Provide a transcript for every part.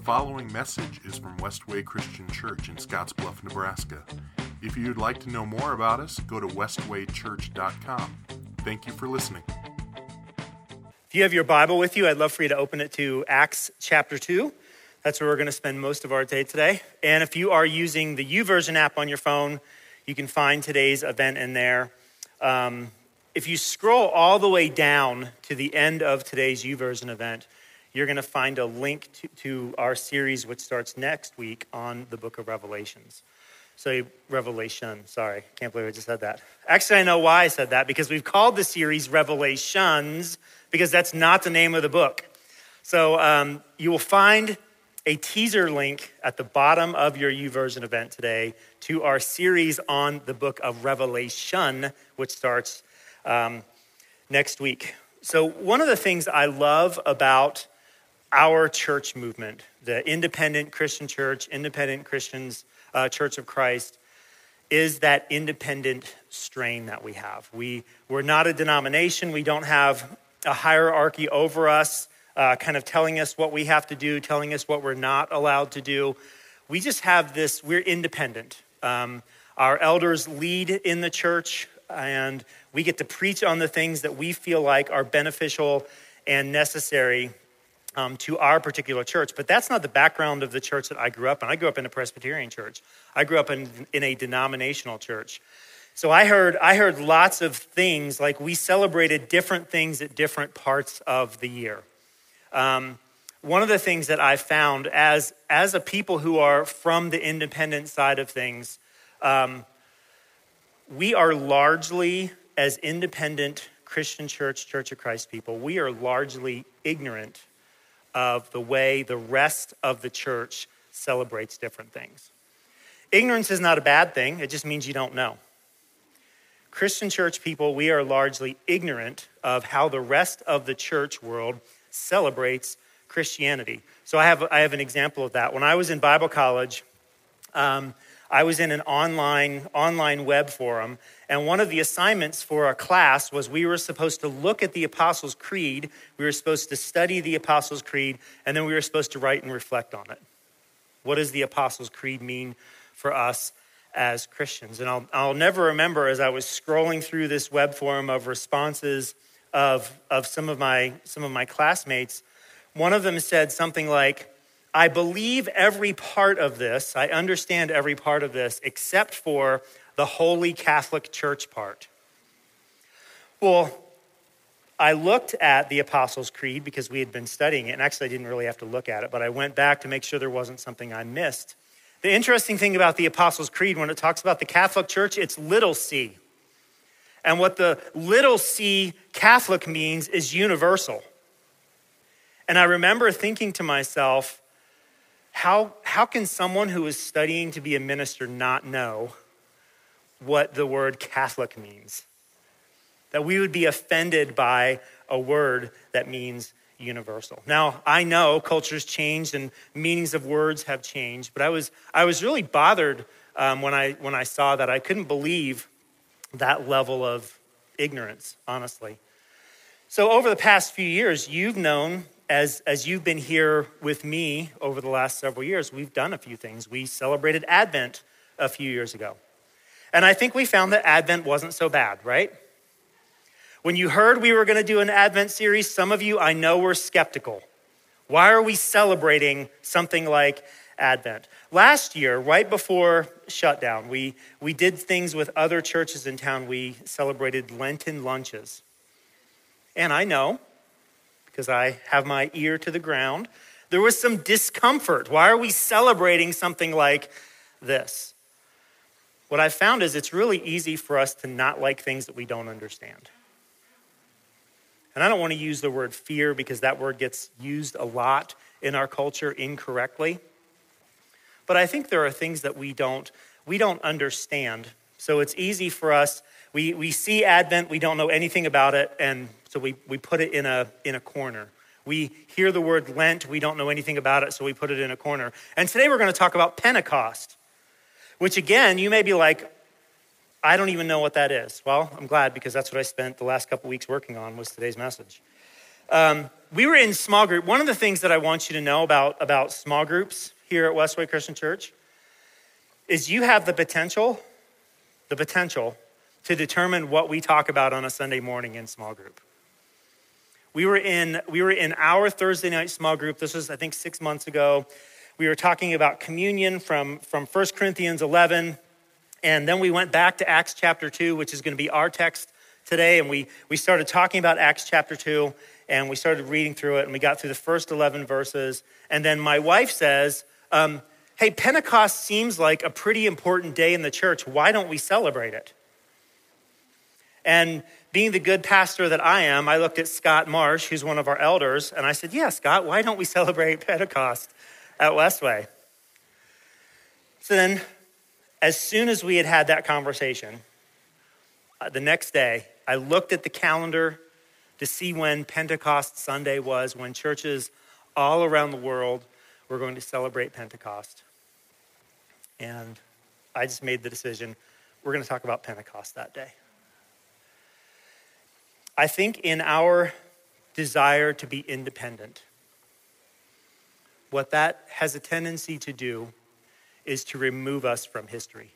The following message is from Westway Christian Church in Scottsbluff, Nebraska. If you'd like to know more about us, go to westwaychurch.com. Thank you for listening. If you have your Bible with you, I'd love for you to open it to Acts chapter 2. That's where we're going to spend most of our day today. And if you are using the YouVersion app on your phone, you can find today's event in there. Um, if you scroll all the way down to the end of today's YouVersion event, you're going to find a link to, to, our series, which starts next week on the book of Revelations. So, Revelation, sorry, can't believe I just said that. Actually, I know why I said that, because we've called the series Revelations, because that's not the name of the book. So, um, you will find a teaser link at the bottom of your YouVersion event today to our series on the book of Revelation, which starts um, next week. So, one of the things I love about our church movement, the independent Christian church, independent Christians, uh, Church of Christ, is that independent strain that we have. We, we're not a denomination, we don't have a hierarchy over us, uh, kind of telling us what we have to do, telling us what we're not allowed to do. We just have this, we're independent. Um, our elders lead in the church, and we get to preach on the things that we feel like are beneficial and necessary um, to our particular church. But that's not the background of the church that I grew up in. I grew up in a Presbyterian church. I grew up in, in a denominational church. So I heard, I heard lots of things, like we celebrated different things at different parts of the year. Um, one of the things that I found as, as a people who are from the independent side of things, um, we are largely, as independent Christian church, Church of Christ people, we are largely ignorant of the way the rest of the church celebrates different things. Ignorance is not a bad thing, it just means you don't know. Christian church people, we are largely ignorant of how the rest of the church world celebrates Christianity. So I have, I have an example of that. When I was in Bible college, um, I was in an online, online web forum, and one of the assignments for our class was we were supposed to look at the Apostles' Creed, we were supposed to study the Apostles' Creed, and then we were supposed to write and reflect on it. What does the Apostles' Creed mean for us as Christians? And I'll, I'll never remember as I was scrolling through this web forum of responses of, of some, of my, some of my classmates, one of them said something like, I believe every part of this, I understand every part of this, except for the Holy Catholic Church part. Well, I looked at the Apostles' Creed because we had been studying it, and actually I didn't really have to look at it, but I went back to make sure there wasn't something I missed. The interesting thing about the Apostles' Creed, when it talks about the Catholic Church, it's little c. And what the little c Catholic means is universal. And I remember thinking to myself, how, how can someone who is studying to be a minister not know what the word Catholic means? That we would be offended by a word that means universal. Now, I know cultures changed and meanings of words have changed, but I was, I was really bothered um, when, I, when I saw that. I couldn't believe that level of ignorance, honestly. So, over the past few years, you've known as, as you've been here with me over the last several years, we've done a few things. We celebrated Advent a few years ago. And I think we found that Advent wasn't so bad, right? When you heard we were going to do an Advent series, some of you I know were skeptical. Why are we celebrating something like Advent? Last year, right before shutdown, we, we did things with other churches in town. We celebrated Lenten lunches. And I know because I have my ear to the ground. There was some discomfort. Why are we celebrating something like this? What I've found is it's really easy for us to not like things that we don't understand. And I don't want to use the word fear because that word gets used a lot in our culture incorrectly. But I think there are things that we don't we don't understand. So it's easy for us we, we see Advent, we don't know anything about it, and so we, we put it in a, in a corner. We hear the word Lent, we don't know anything about it, so we put it in a corner. And today we're going to talk about Pentecost, which again, you may be like, I don't even know what that is. Well, I'm glad because that's what I spent the last couple weeks working on was today's message. Um, we were in small group. One of the things that I want you to know about, about small groups here at Westway Christian Church is you have the potential, the potential to determine what we talk about on a Sunday morning in small group. We were in, we were in our Thursday night small group. This was, I think, six months ago. We were talking about communion from, from 1 Corinthians 11. And then we went back to Acts chapter 2, which is going to be our text today. And we, we started talking about Acts chapter 2, and we started reading through it, and we got through the first 11 verses. And then my wife says, um, Hey, Pentecost seems like a pretty important day in the church. Why don't we celebrate it? And being the good pastor that I am, I looked at Scott Marsh, who's one of our elders, and I said, Yeah, Scott, why don't we celebrate Pentecost at Westway? So then, as soon as we had had that conversation, uh, the next day, I looked at the calendar to see when Pentecost Sunday was, when churches all around the world were going to celebrate Pentecost. And I just made the decision we're going to talk about Pentecost that day. I think in our desire to be independent, what that has a tendency to do is to remove us from history,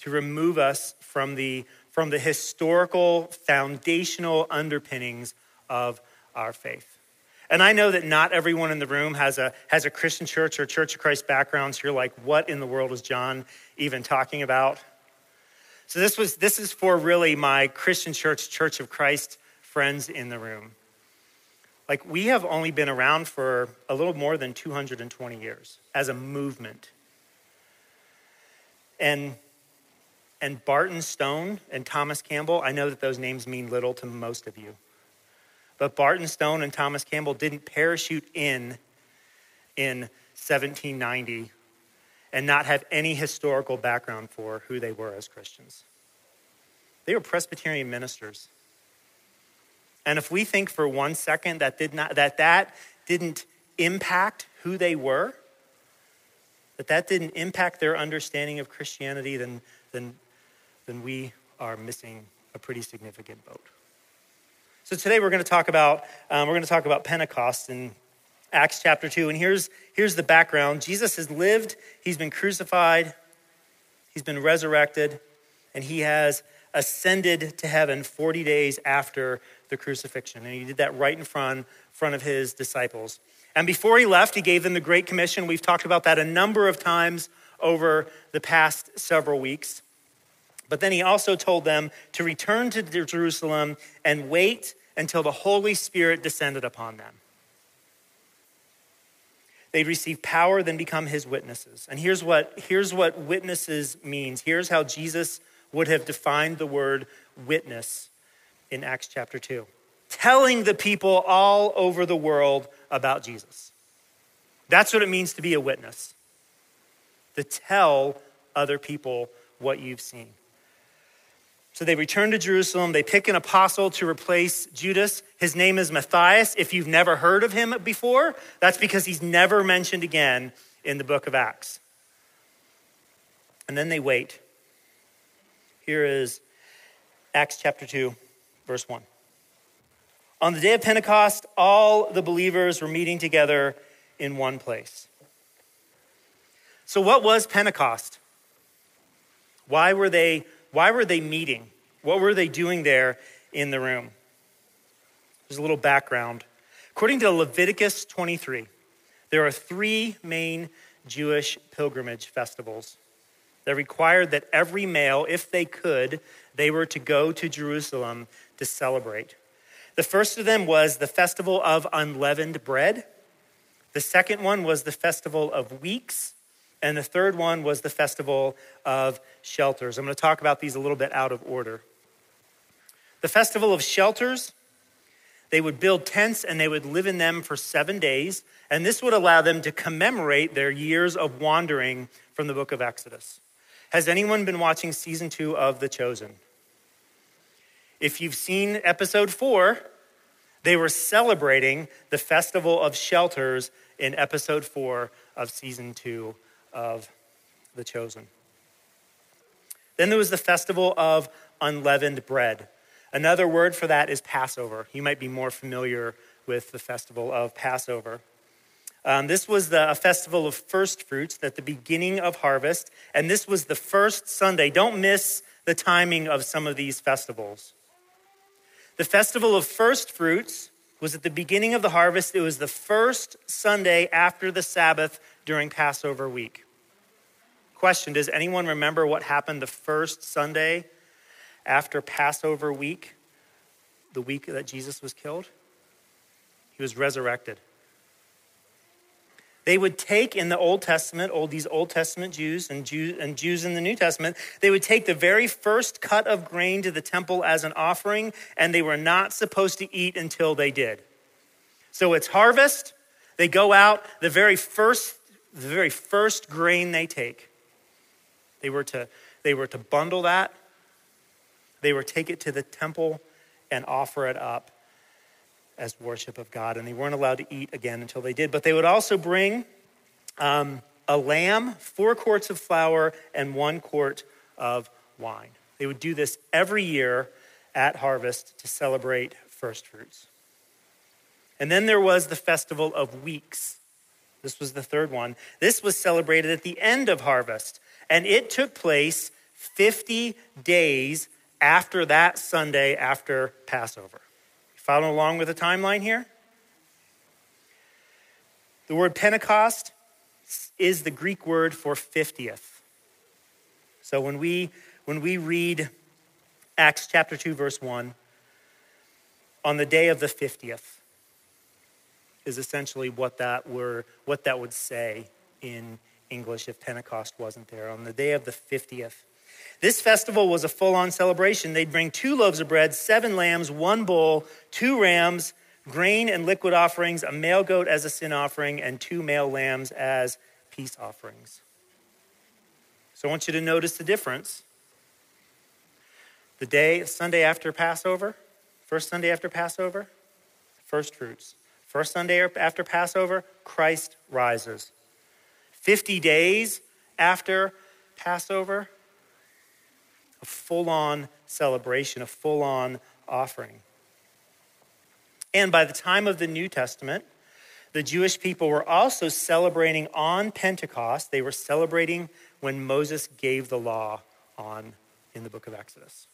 to remove us from the, from the historical, foundational underpinnings of our faith. And I know that not everyone in the room has a, has a Christian church or Church of Christ background, so you're like, what in the world is John even talking about? So this was this is for really my Christian church, Church of Christ friends in the room. Like we have only been around for a little more than 220 years as a movement. And and Barton Stone and Thomas Campbell, I know that those names mean little to most of you. But Barton Stone and Thomas Campbell didn't parachute in in 1790 and not have any historical background for who they were as Christians. They were Presbyterian ministers. And if we think for one second that did not that that didn't impact who they were, that that didn't impact their understanding of Christianity, then then then we are missing a pretty significant boat. So today we're going to talk about um, we're going to talk about Pentecost and Acts chapter 2. And here's, here's the background Jesus has lived, he's been crucified, he's been resurrected, and he has ascended to heaven 40 days after the crucifixion. And he did that right in front, front of his disciples. And before he left, he gave them the Great Commission. We've talked about that a number of times over the past several weeks. But then he also told them to return to Jerusalem and wait until the Holy Spirit descended upon them. They'd receive power, then become his witnesses. And here's what, here's what witnesses means. Here's how Jesus would have defined the word witness in Acts chapter 2 telling the people all over the world about Jesus. That's what it means to be a witness, to tell other people what you've seen. So they return to Jerusalem. They pick an apostle to replace Judas. His name is Matthias. If you've never heard of him before, that's because he's never mentioned again in the book of Acts. And then they wait. Here is Acts chapter 2, verse 1. On the day of Pentecost, all the believers were meeting together in one place. So, what was Pentecost? Why were they why were they meeting? What were they doing there in the room? There's a little background. According to Leviticus 23, there are three main Jewish pilgrimage festivals that required that every male, if they could, they were to go to Jerusalem to celebrate. The first of them was the festival of unleavened bread. The second one was the festival of weeks. And the third one was the Festival of Shelters. I'm going to talk about these a little bit out of order. The Festival of Shelters, they would build tents and they would live in them for seven days. And this would allow them to commemorate their years of wandering from the book of Exodus. Has anyone been watching season two of The Chosen? If you've seen episode four, they were celebrating the Festival of Shelters in episode four of season two of the chosen. Then there was the festival of unleavened bread. Another word for that is Passover. You might be more familiar with the festival of Passover. Um, this was the, a festival of first fruits at the beginning of harvest, and this was the first Sunday. Don't miss the timing of some of these festivals. The festival of first fruits was at the beginning of the harvest. It was the first Sunday after the Sabbath during Passover week. Question Does anyone remember what happened the first Sunday after Passover week, the week that Jesus was killed? He was resurrected. They would take in the Old Testament, old, these Old Testament Jews and, Jews and Jews in the New Testament, they would take the very first cut of grain to the temple as an offering, and they were not supposed to eat until they did. So it's harvest. They go out, the very first, the very first grain they take. They were to, they were to bundle that. They to take it to the temple and offer it up as worship of God, and they weren't allowed to eat again until they did. But they would also bring um, a lamb, four quarts of flour, and one quart of wine. They would do this every year at harvest to celebrate first fruits. And then there was the festival of weeks. This was the third one. This was celebrated at the end of harvest, and it took place 50 days after that Sunday after Passover. Following along with the timeline here? The word Pentecost is the Greek word for 50th. So when we when we read Acts chapter 2 verse 1 on the day of the 50th is essentially what that were what that would say in English if Pentecost wasn't there on the day of the 50th this festival was a full on celebration. They'd bring two loaves of bread, seven lambs, one bull, two rams, grain and liquid offerings, a male goat as a sin offering, and two male lambs as peace offerings. So I want you to notice the difference. The day, Sunday after Passover, first Sunday after Passover, first fruits. First Sunday after Passover, Christ rises. 50 days after Passover, a full on celebration, a full on offering. And by the time of the New Testament, the Jewish people were also celebrating on Pentecost. They were celebrating when Moses gave the law on in the book of Exodus.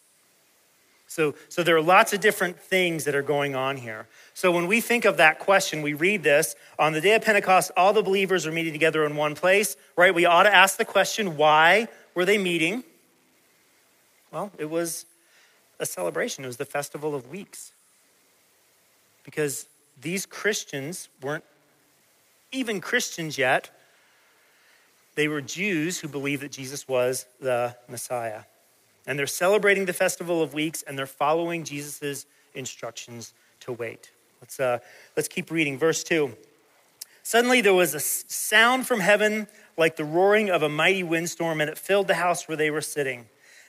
So, so there are lots of different things that are going on here. So when we think of that question, we read this on the day of Pentecost, all the believers are meeting together in one place, right? We ought to ask the question, why were they meeting? Well, it was a celebration, it was the Festival of Weeks. Because these Christians weren't even Christians yet. They were Jews who believed that Jesus was the Messiah. And they're celebrating the Festival of Weeks and they're following Jesus' instructions to wait. Let's, uh, let's keep reading. Verse 2. Suddenly there was a sound from heaven like the roaring of a mighty windstorm, and it filled the house where they were sitting.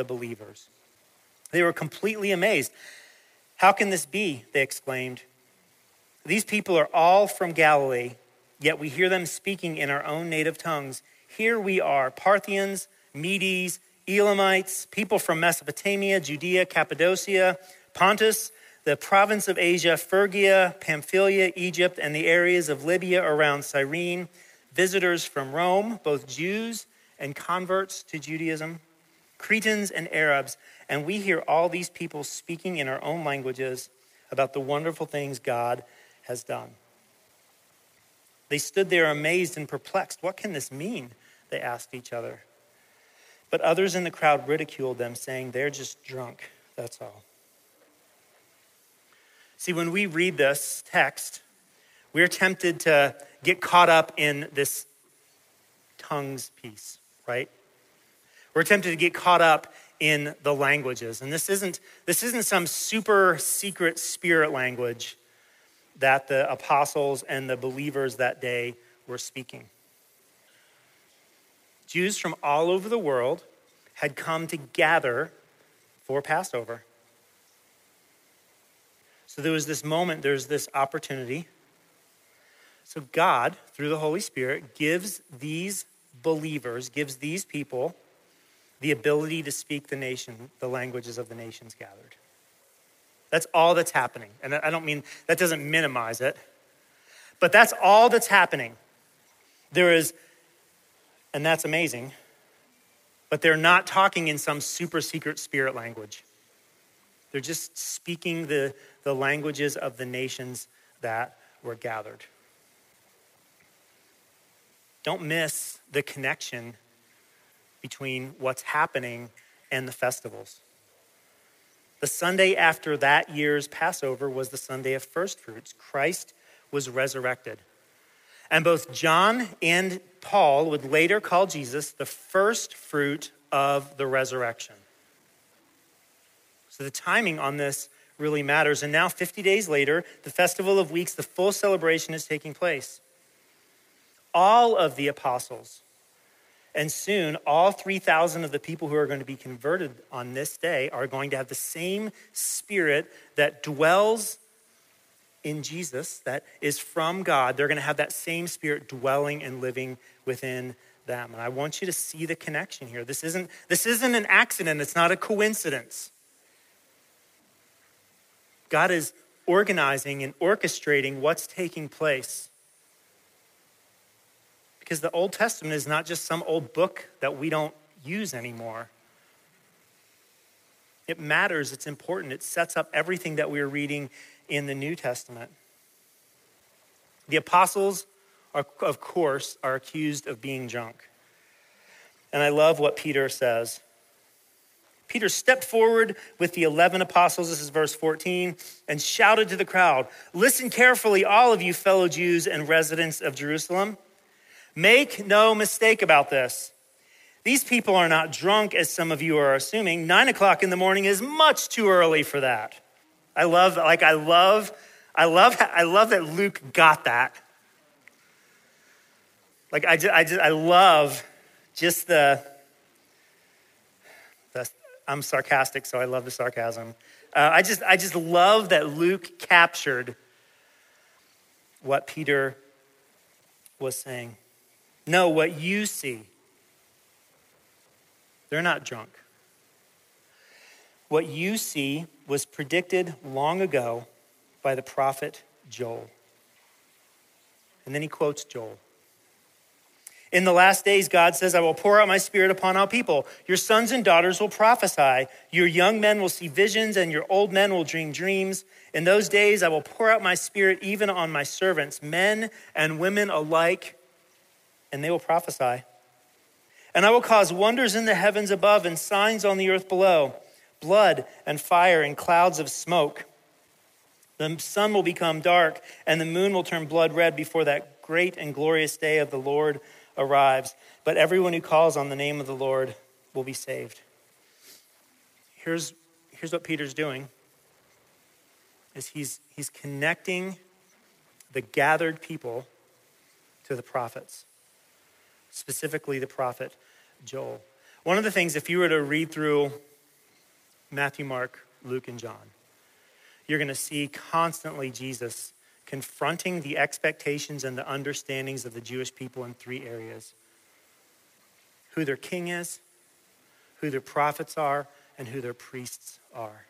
the believers. They were completely amazed. How can this be? They exclaimed. These people are all from Galilee, yet we hear them speaking in our own native tongues. Here we are Parthians, Medes, Elamites, people from Mesopotamia, Judea, Cappadocia, Pontus, the province of Asia, Phrygia, Pamphylia, Egypt, and the areas of Libya around Cyrene, visitors from Rome, both Jews and converts to Judaism. Cretans and Arabs, and we hear all these people speaking in our own languages about the wonderful things God has done. They stood there amazed and perplexed. What can this mean? They asked each other. But others in the crowd ridiculed them, saying, They're just drunk, that's all. See, when we read this text, we're tempted to get caught up in this tongues piece, right? We're tempted to get caught up in the languages. And this isn't, this isn't some super secret spirit language that the apostles and the believers that day were speaking. Jews from all over the world had come to gather for Passover. So there was this moment, there's this opportunity. So God, through the Holy Spirit, gives these believers, gives these people the ability to speak the nation, the languages of the nations gathered. That's all that's happening. And I don't mean that doesn't minimize it, but that's all that's happening. There is, and that's amazing, but they're not talking in some super secret spirit language. They're just speaking the, the languages of the nations that were gathered. Don't miss the connection between what's happening and the festivals. The Sunday after that year's Passover was the Sunday of first fruits. Christ was resurrected. And both John and Paul would later call Jesus the first fruit of the resurrection. So the timing on this really matters. And now, 50 days later, the Festival of Weeks, the full celebration is taking place. All of the apostles and soon, all 3,000 of the people who are going to be converted on this day are going to have the same spirit that dwells in Jesus, that is from God. They're going to have that same spirit dwelling and living within them. And I want you to see the connection here. This isn't, this isn't an accident, it's not a coincidence. God is organizing and orchestrating what's taking place because the Old Testament is not just some old book that we don't use anymore. It matters, it's important, it sets up everything that we're reading in the New Testament. The apostles, are, of course, are accused of being drunk. And I love what Peter says. Peter stepped forward with the 11 apostles, this is verse 14, and shouted to the crowd Listen carefully, all of you fellow Jews and residents of Jerusalem. Make no mistake about this. These people are not drunk, as some of you are assuming. Nine o'clock in the morning is much too early for that. I love, like, I love, I love, I love that Luke got that. Like, I just, I just, I love just the, the I'm sarcastic, so I love the sarcasm. Uh, I just, I just love that Luke captured what Peter was saying. No, what you see. They're not drunk. What you see was predicted long ago by the prophet Joel. And then he quotes Joel. In the last days, God says, I will pour out my spirit upon all people. Your sons and daughters will prophesy. Your young men will see visions, and your old men will dream dreams. In those days, I will pour out my spirit even on my servants, men and women alike and they will prophesy. And I will cause wonders in the heavens above and signs on the earth below blood and fire and clouds of smoke. The sun will become dark and the moon will turn blood red before that great and glorious day of the Lord arrives. But everyone who calls on the name of the Lord will be saved. Here's, here's what Peter's doing is he's, he's connecting the gathered people to the prophets specifically the prophet Joel. One of the things, if you were to read through Matthew, Mark, Luke, and John, you're going to see constantly Jesus confronting the expectations and the understandings of the Jewish people in three areas who their king is, who their prophets are, and who their priests are.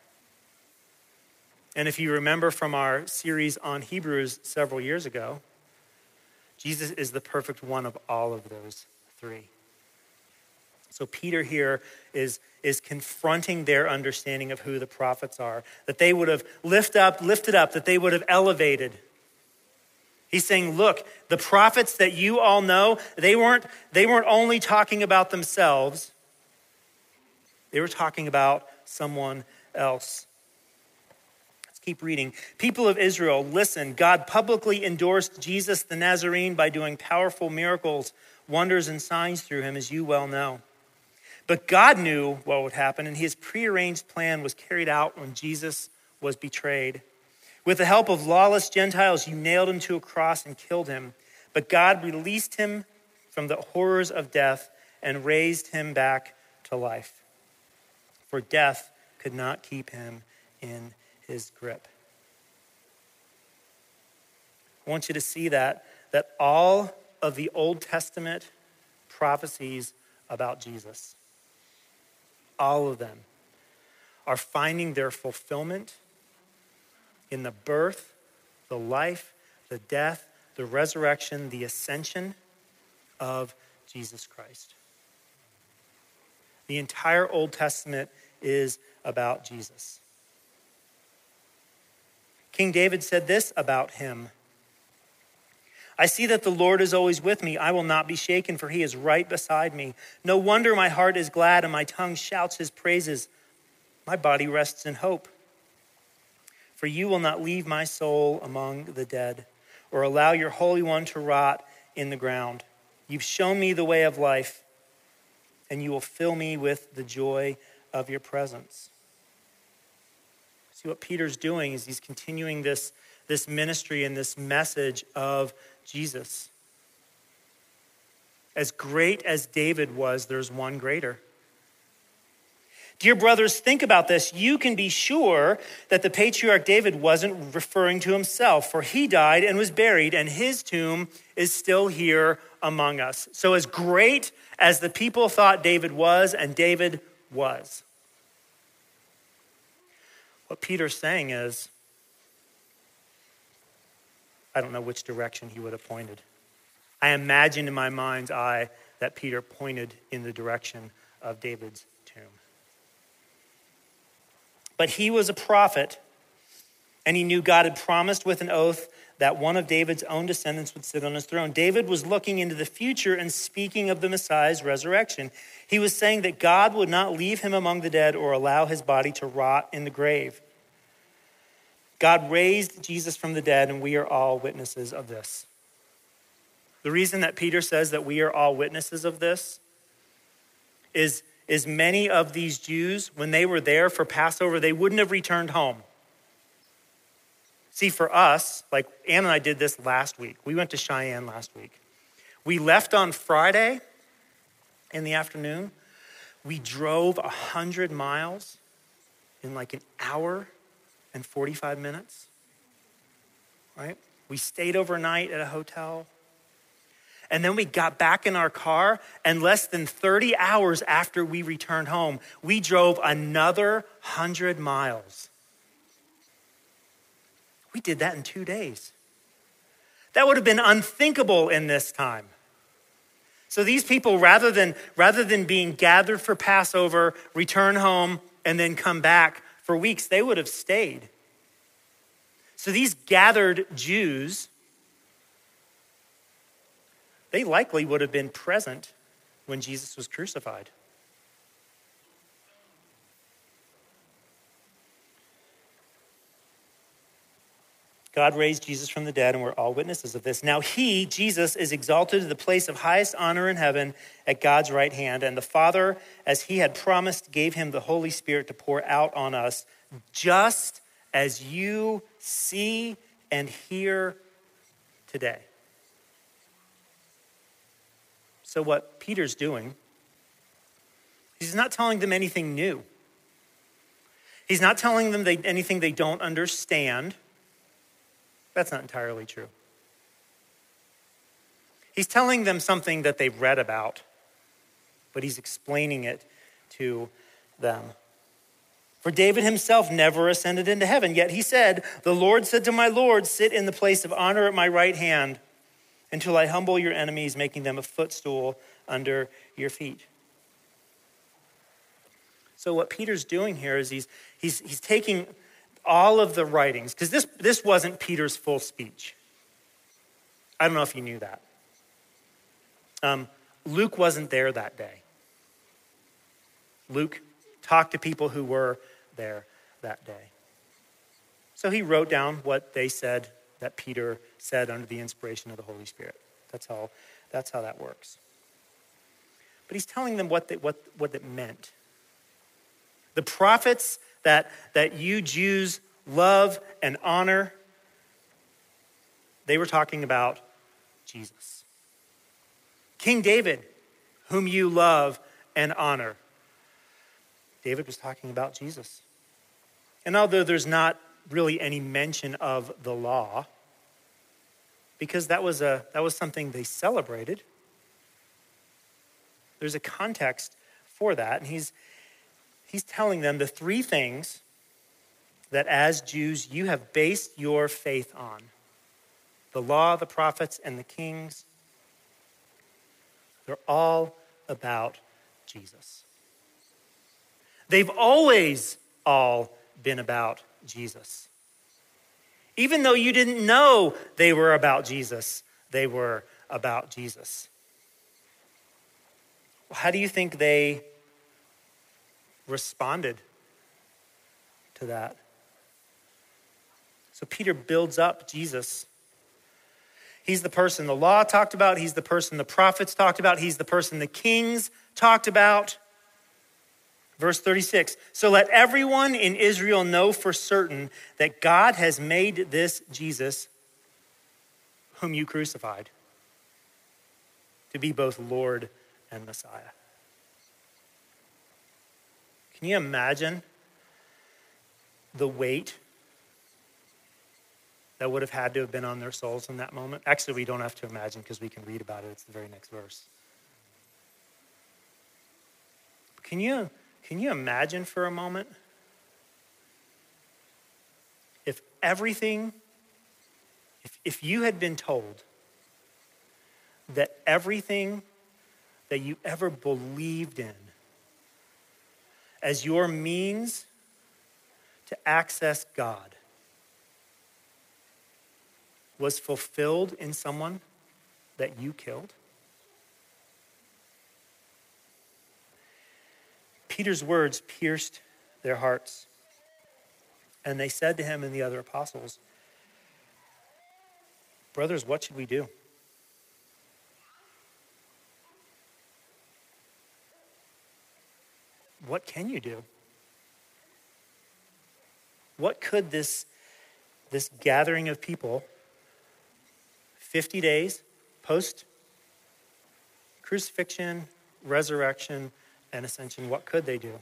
And if you remember from our series on Hebrews several years ago, Jesus is the perfect one of all of those three. So Peter here is, is confronting their understanding of who the prophets are, that they would have lift up, lifted up, that they would have elevated. He's saying, look, the prophets that you all know, they weren't, they weren't only talking about themselves, they were talking about someone else keep reading. People of Israel, listen. God publicly endorsed Jesus the Nazarene by doing powerful miracles, wonders, and signs through him, as you well know. But God knew what would happen, and his prearranged plan was carried out when Jesus was betrayed. With the help of lawless Gentiles, you nailed him to a cross and killed him. But God released him from the horrors of death and raised him back to life. For death could not keep him in his grip. I want you to see that, that all of the Old Testament prophecies about Jesus all of them, are finding their fulfillment in the birth, the life, the death, the resurrection, the ascension of Jesus Christ. The entire Old Testament is about Jesus. King David said this about him I see that the Lord is always with me. I will not be shaken, for he is right beside me. No wonder my heart is glad and my tongue shouts his praises. My body rests in hope. For you will not leave my soul among the dead, or allow your Holy One to rot in the ground. You've shown me the way of life, and you will fill me with the joy of your presence. See, what Peter's doing is he's continuing this, this ministry and this message of Jesus. As great as David was, there's one greater. Dear brothers, think about this. You can be sure that the patriarch David wasn't referring to himself, for he died and was buried, and his tomb is still here among us. So, as great as the people thought David was, and David was, what Peter's saying is I don't know which direction he would have pointed. I imagine in my mind's eye that Peter pointed in the direction of David's tomb. But he was a prophet, and he knew God had promised with an oath that one of David's own descendants would sit on his throne. David was looking into the future and speaking of the Messiah's resurrection. He was saying that God would not leave him among the dead or allow his body to rot in the grave. God raised Jesus from the dead, and we are all witnesses of this. The reason that Peter says that we are all witnesses of this is, is many of these Jews, when they were there for Passover, they wouldn't have returned home. See, for us, like Ann and I did this last week, we went to Cheyenne last week. We left on Friday in the afternoon. We drove 100 miles in like an hour and 45 minutes, right? We stayed overnight at a hotel. And then we got back in our car, and less than 30 hours after we returned home, we drove another 100 miles. Did that in two days. That would have been unthinkable in this time. So these people, rather than, rather than being gathered for Passover, return home, and then come back, for weeks, they would have stayed. So these gathered Jews, they likely would have been present when Jesus was crucified. God raised Jesus from the dead, and we're all witnesses of this. Now, He, Jesus, is exalted to the place of highest honor in heaven at God's right hand. And the Father, as He had promised, gave Him the Holy Spirit to pour out on us, just as you see and hear today. So, what Peter's doing, he's not telling them anything new. He's not telling them they, anything they don't understand. That's not entirely true. He's telling them something that they've read about, but he's explaining it to them. For David himself never ascended into heaven, yet he said, The Lord said to my Lord, Sit in the place of honor at my right hand until I humble your enemies, making them a footstool under your feet. So, what Peter's doing here is he's, he's, he's taking all of the writings, because this, this wasn't Peter's full speech. I don't know if you knew that. Um, Luke wasn't there that day. Luke talked to people who were there that day. So he wrote down what they said that Peter said under the inspiration of the Holy Spirit. That's how, that's how that works. but he's telling them what, they, what, what it meant. The prophets that, that you Jews love and honor, they were talking about Jesus. King David, whom you love and honor. David was talking about Jesus. And although there's not really any mention of the law, because that was, a, that was something they celebrated, there's a context for that. And he's, he's telling them the three things that as Jews you have based your faith on the law, the prophets, and the kings. They're all about Jesus. They've always all been about Jesus. Even though you didn't know they were about Jesus, they were about Jesus. How do you think they responded to that? So Peter builds up Jesus. He's the person the law talked about, he's the person the prophets talked about, he's the person the kings talked about. Verse 36 So let everyone in Israel know for certain that God has made this Jesus, whom you crucified, to be both Lord and Messiah. Can you imagine the weight that would have had to have been on their souls in that moment? Actually, we don't have to imagine because we can read about it. It's the very next verse. Can you, can you imagine for a moment if everything, if, if you had been told that everything that you ever believed in as your means to access God was fulfilled in someone that you killed? Peter's words pierced their hearts. And they said to him and the other apostles, Brothers, what should we do? What can you do? What could this, this gathering of people, 50 days post crucifixion, resurrection, and ascension, what could they do?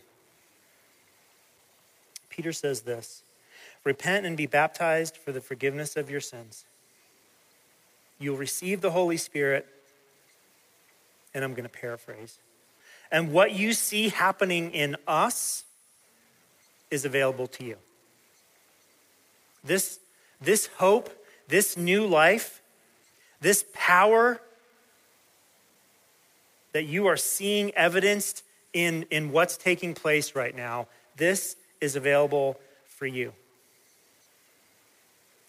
Peter says this Repent and be baptized for the forgiveness of your sins. You'll receive the Holy Spirit, and I'm going to paraphrase. And what you see happening in us is available to you. This, this hope, this new life, this power that you are seeing evidenced in, in what's taking place right now, this is available for you.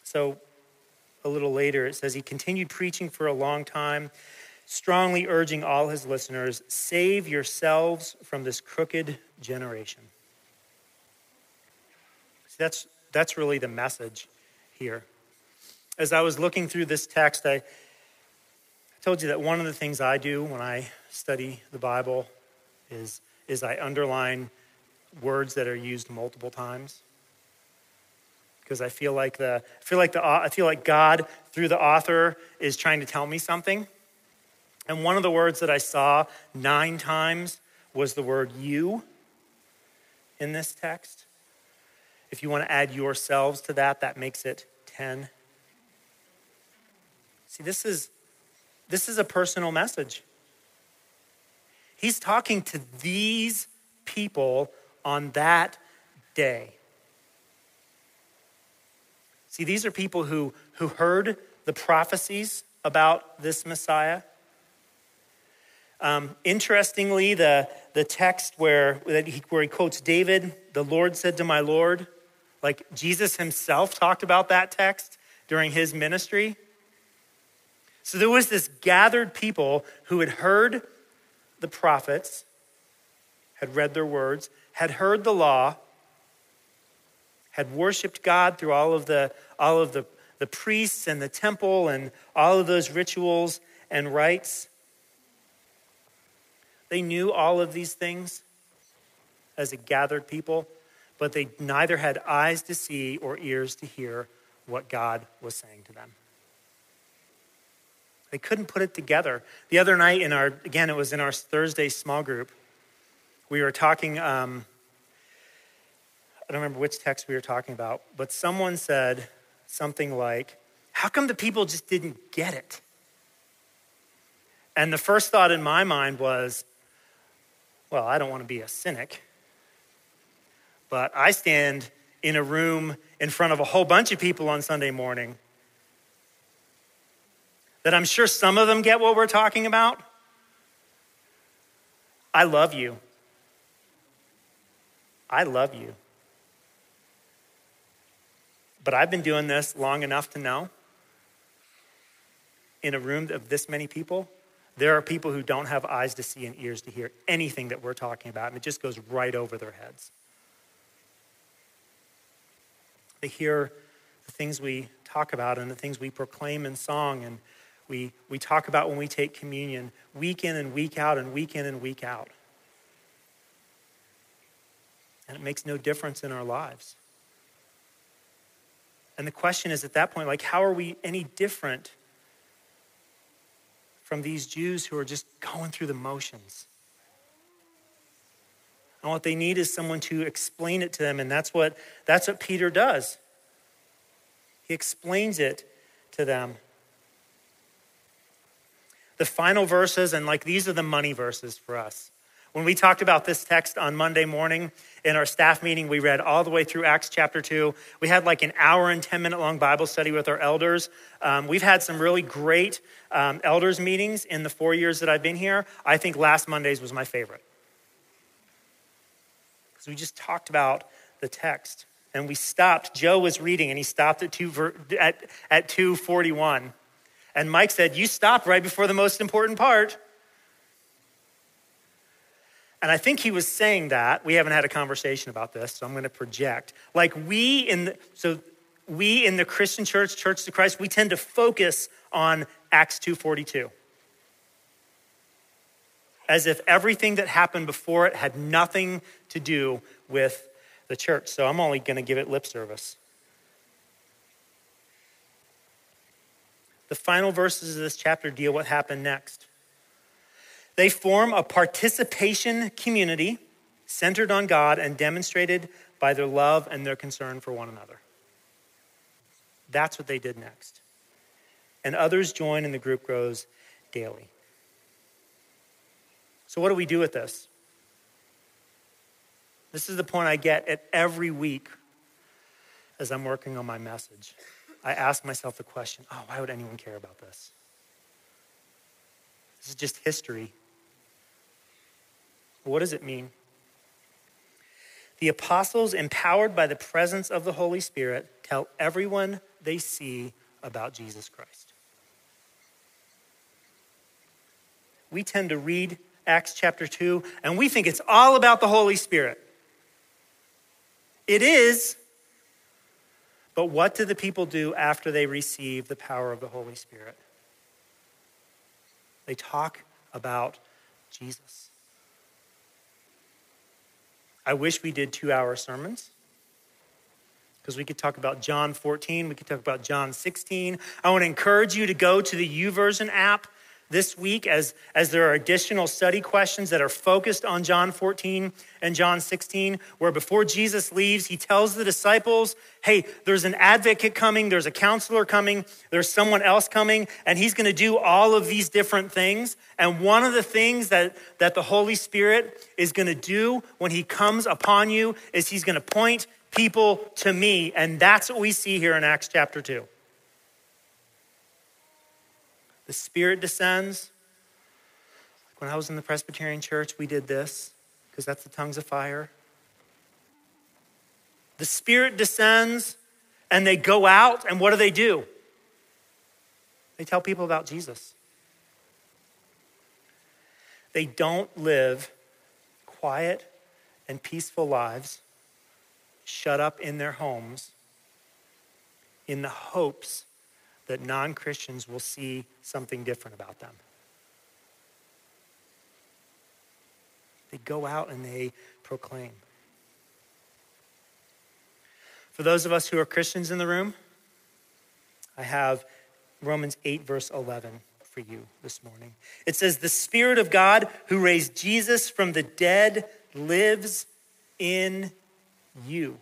So, a little later, it says he continued preaching for a long time strongly urging all his listeners save yourselves from this crooked generation. See, that's, that's really the message here. As I was looking through this text, I, I told you that one of the things I do when I study the Bible is, is I underline words that are used multiple times because I feel like the I feel like the I feel like God through the author is trying to tell me something and one of the words that I saw nine times was the word you in this text. If you want to add yourselves to that, that makes it 10. See, this is, this is a personal message. He's talking to these people on that day. See, these are people who, who heard the prophecies about this Messiah. Um, interestingly, the, the text where, he, where he quotes David, the Lord said to my Lord, like Jesus himself talked about that text during his ministry. So there was this gathered people who had heard the prophets, had read their words, had heard the law, had worshiped God through all of the, all of the, the priests and the temple and all of those rituals and rites. They knew all of these things as a gathered people, but they neither had eyes to see or ears to hear what God was saying to them. They couldn't put it together. The other night, in our, again, it was in our Thursday small group, we were talking. Um, I don't remember which text we were talking about, but someone said something like, How come the people just didn't get it? And the first thought in my mind was, Well, I don't want to be a cynic, but I stand in a room in front of a whole bunch of people on Sunday morning that I'm sure some of them get what we're talking about. I love you. I love you. But I've been doing this long enough to know in a room of this many people, there are people who don't have eyes to see and ears to hear anything that we're talking about, and it just goes right over their heads. They hear the things we talk about and the things we proclaim in song and we, we talk about when we take communion week in and week out and week in and week out. And it makes no difference in our lives. And the question is at that point, like, how are we any different from these Jews who are just going through the motions? And what they need is someone to explain it to them. And that's what, that's what Peter does. He explains it to them the final verses, and like these are the money verses for us. When we talked about this text on Monday morning in our staff meeting, we read all the way through Acts chapter 2. We had like an hour and 10 minute long Bible study with our elders. Um, we've had some really great um, elders meetings in the four years that I've been here. I think last Monday's was my favorite. Because we just talked about the text. And we stopped. Joe was reading and he stopped at, two, at, at 241. And Mike said, You stopped right before the most important part. And I think he was saying that. We haven't had a conversation about this, so I'm going to project. Like we in the, so we in the Christian church, Church to Christ, we tend to focus on Acts 2:42. As if everything that happened before it had nothing to do with the church. So I'm only going to give it lip service. The final verses of this chapter deal what happened next. They form a participation community centered on God and demonstrated by their love and their concern for one another. That's what they did next. And others join and the group grows daily. So, what do we do with this? This is the point I get at every week as I'm working on my message. I ask myself the question oh, why would anyone care about this? This is just history. What does it mean? The apostles, empowered by the presence of the Holy Spirit, tell everyone they see about Jesus Christ. We tend to read Acts chapter 2 and we think it's all about the Holy Spirit. It is, but what do the people do after they receive the power of the Holy Spirit? They talk about Jesus. I wish we did two hour sermons because we could talk about John 14, we could talk about John 16. I want to encourage you to go to the YouVersion app this week as, as there are additional study questions that are focused on John 14 and John 16, where before Jesus leaves, he tells the disciples, Hey, there's an advocate coming, there's a counselor coming, there's someone else coming, and he's going to do all of these different things. And one of the things that, that the Holy Spirit is going to do when he comes upon you is he's going to point people to me. And that's what we see here in Acts chapter 2. The Spirit descends. Like when I was in the Presbyterian church, we did this because that's the tongues of fire. The Spirit descends and they go out, and what do they do? They tell people about Jesus. They don't live quiet and peaceful lives, shut up in their homes, in the hopes that non Christians will see something different about them. They go out and they proclaim. For those of us who are Christians in the room, I have Romans 8, verse 11 for you this morning. It says, The Spirit of God who raised Jesus from the dead lives in you.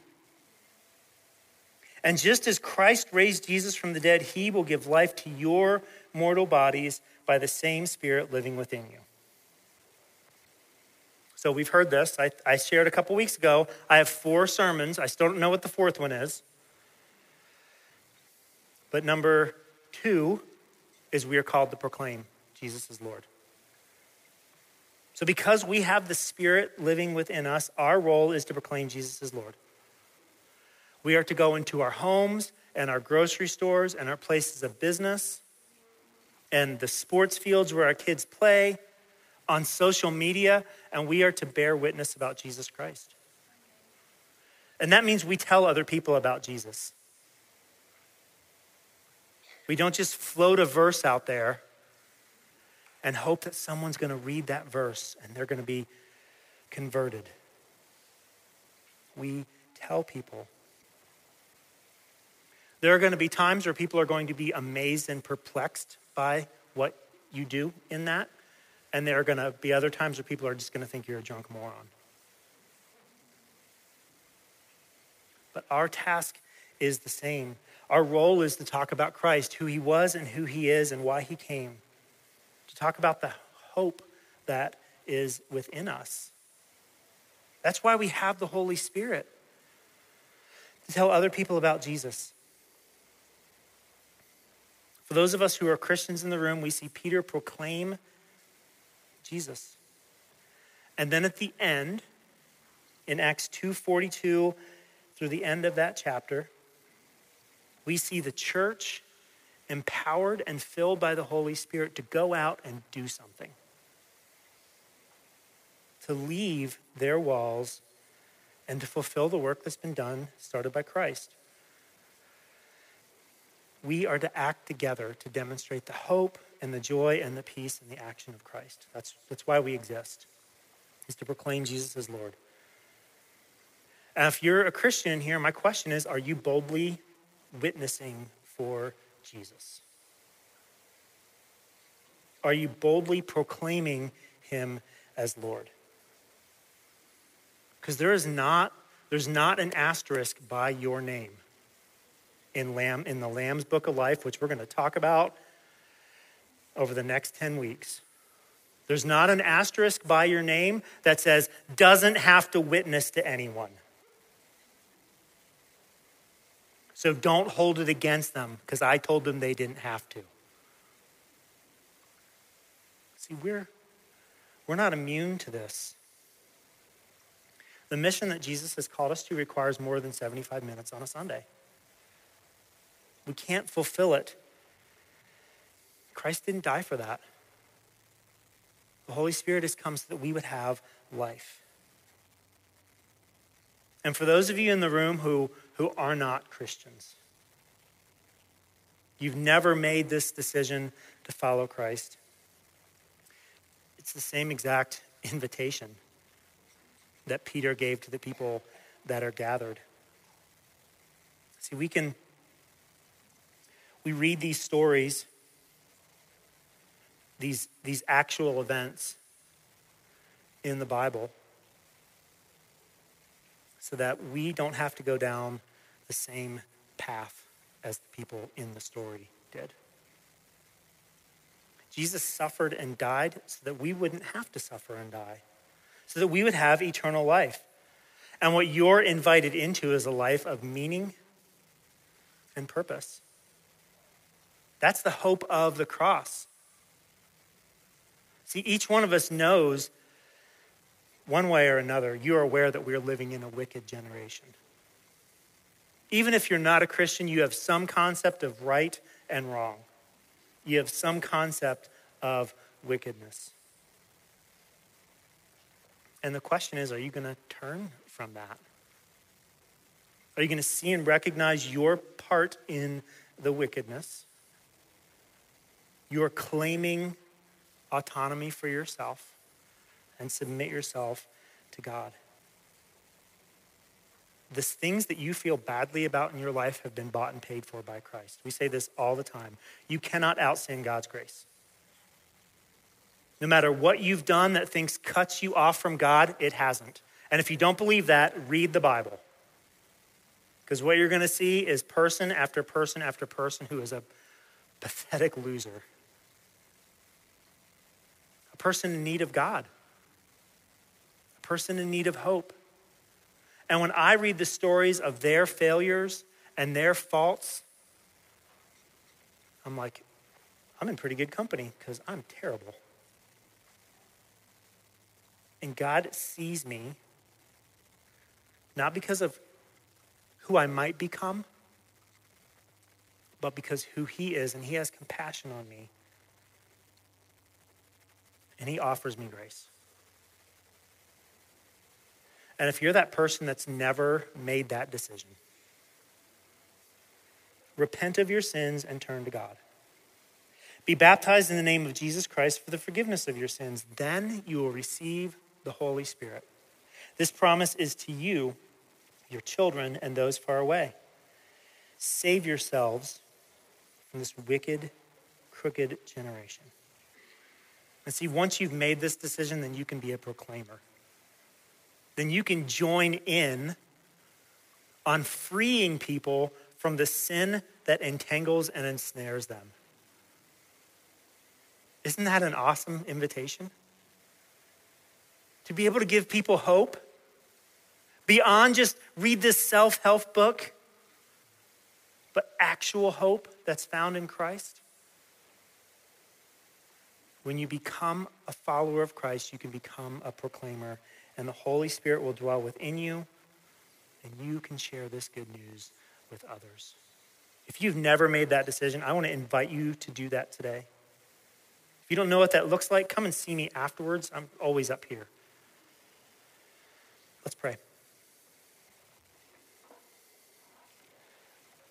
And just as Christ raised Jesus from the dead, he will give life to your mortal bodies by the same Spirit living within you. So we've heard this. I, I shared a couple weeks ago. I have four sermons. I still don't know what the fourth one is. But number two is we are called to proclaim Jesus is Lord. So, because we have the Spirit living within us, our role is to proclaim Jesus is Lord. We are to go into our homes and our grocery stores and our places of business and the sports fields where our kids play, on social media, and we are to bear witness about Jesus Christ. And that means we tell other people about Jesus. We don't just float a verse out there and hope that someone's going to read that verse and they're going to be converted. We tell people there are going to be times where people are going to be amazed and perplexed by what you do in that. And there are going to be other times where people are just going to think you're a drunk moron. But our task is the same. Our role is to talk about Christ, who he was and who he is and why he came. To talk about the hope that is within us. That's why we have the Holy Spirit. To tell other people about Jesus. For those of us who are Christians in the room, we see Peter proclaim Jesus. And then at the end, in Acts 2:42 through the end of that chapter, we see the church empowered and filled by the Holy Spirit to go out and do something. To leave their walls and to fulfill the work that's been done, started by Christ we are to act together to demonstrate the hope and the joy and the peace and the action of Christ. That's, that's why we exist, is to proclaim Jesus as Lord. And if you're a Christian here, my question is are you boldly witnessing for Jesus? Are you boldly proclaiming him as Lord? Because there is not, there's not an asterisk by your name in, Lamb, in the Lamb's Book of Life, which we're going to talk about over the next 10 weeks. There's not an asterisk by your name that says, doesn't have to witness to anyone. So don't hold it against them because I told them they didn't have to. See, we're, we're not immune to this. The mission that Jesus has called us to requires more than 75 minutes on a Sunday. We can't fulfill it. Christ didn't die for that. The Holy Spirit has come so that we would have life. And for those of you in the room who, who are not Christians, you've never made this decision to follow Christ, it's the same exact invitation that Peter gave to the people that are gathered. See, we can we read these stories, these, these actual events in the Bible, so that we don't have to go down the same path as the people in the story did. Jesus suffered and died so that we wouldn't have to suffer and die, so that we would have eternal life. And what you're invited into is a life of meaning and purpose. That's the hope of the cross. See, each one of us knows one way or another, you are aware that we're living in a wicked generation. Even if you're not a Christian, you have some concept of right and wrong. You have some concept of wickedness. And the question is are you going to turn from that? Are you going to see and recognize your part in the wickedness? You're claiming autonomy for yourself and submit yourself to God. The things that you feel badly about in your life have been bought and paid for by Christ. We say this all the time. You cannot outsin God's grace. No matter what you've done that thinks cuts you off from God, it hasn't. And if you don't believe that, read the Bible. Because what you're going to see is person after person after person who is a pathetic loser, a person in need of God, a person in need of hope. And when I read the stories of their failures and their faults, I'm like, I'm in pretty good company because I'm terrible. And God sees me not because of who I might become, but because who He is, and He has compassion on me. And He offers me grace. And if you're that person that's never made that decision, repent of your sins and turn to God. Be baptized in the name of Jesus Christ for the forgiveness of your sins. Then you will receive the Holy Spirit. This promise is to you, your children, and those far away. Save yourselves from this wicked, crooked generation. And see, once you've made this decision, then you can be a proclaimer. Then you can join in on freeing people from the sin that entangles and ensnares them. Isn't that an awesome invitation? To be able to give people hope beyond just read this self help book, but actual hope that's found in Christ. When you become a follower of Christ, you can become a proclaimer, and the Holy Spirit will dwell within you, and you can share this good news with others. If you've never made that decision, I want to invite you to do that today. If you don't know what that looks like, come and see me afterwards. I'm always up here. Let's pray.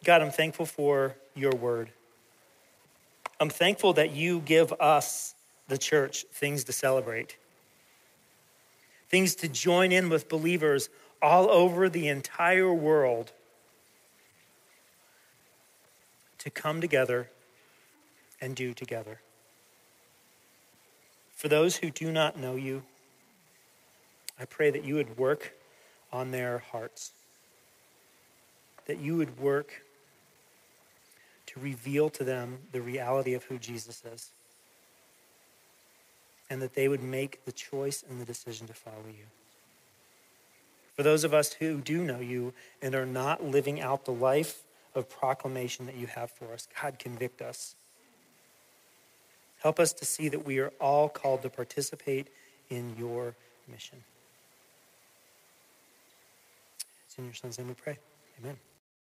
God, I'm thankful for your word. I'm thankful that you give us, the church, things to celebrate, things to join in with believers all over the entire world to come together and do together. For those who do not know you, I pray that you would work on their hearts, that you would work to reveal to them the reality of who Jesus is, and that they would make the choice and the decision to follow you. For those of us who do know you and are not living out the life of proclamation that you have for us, God, convict us. Help us to see that we are all called to participate in your mission. It's in your son's name we pray. Amen.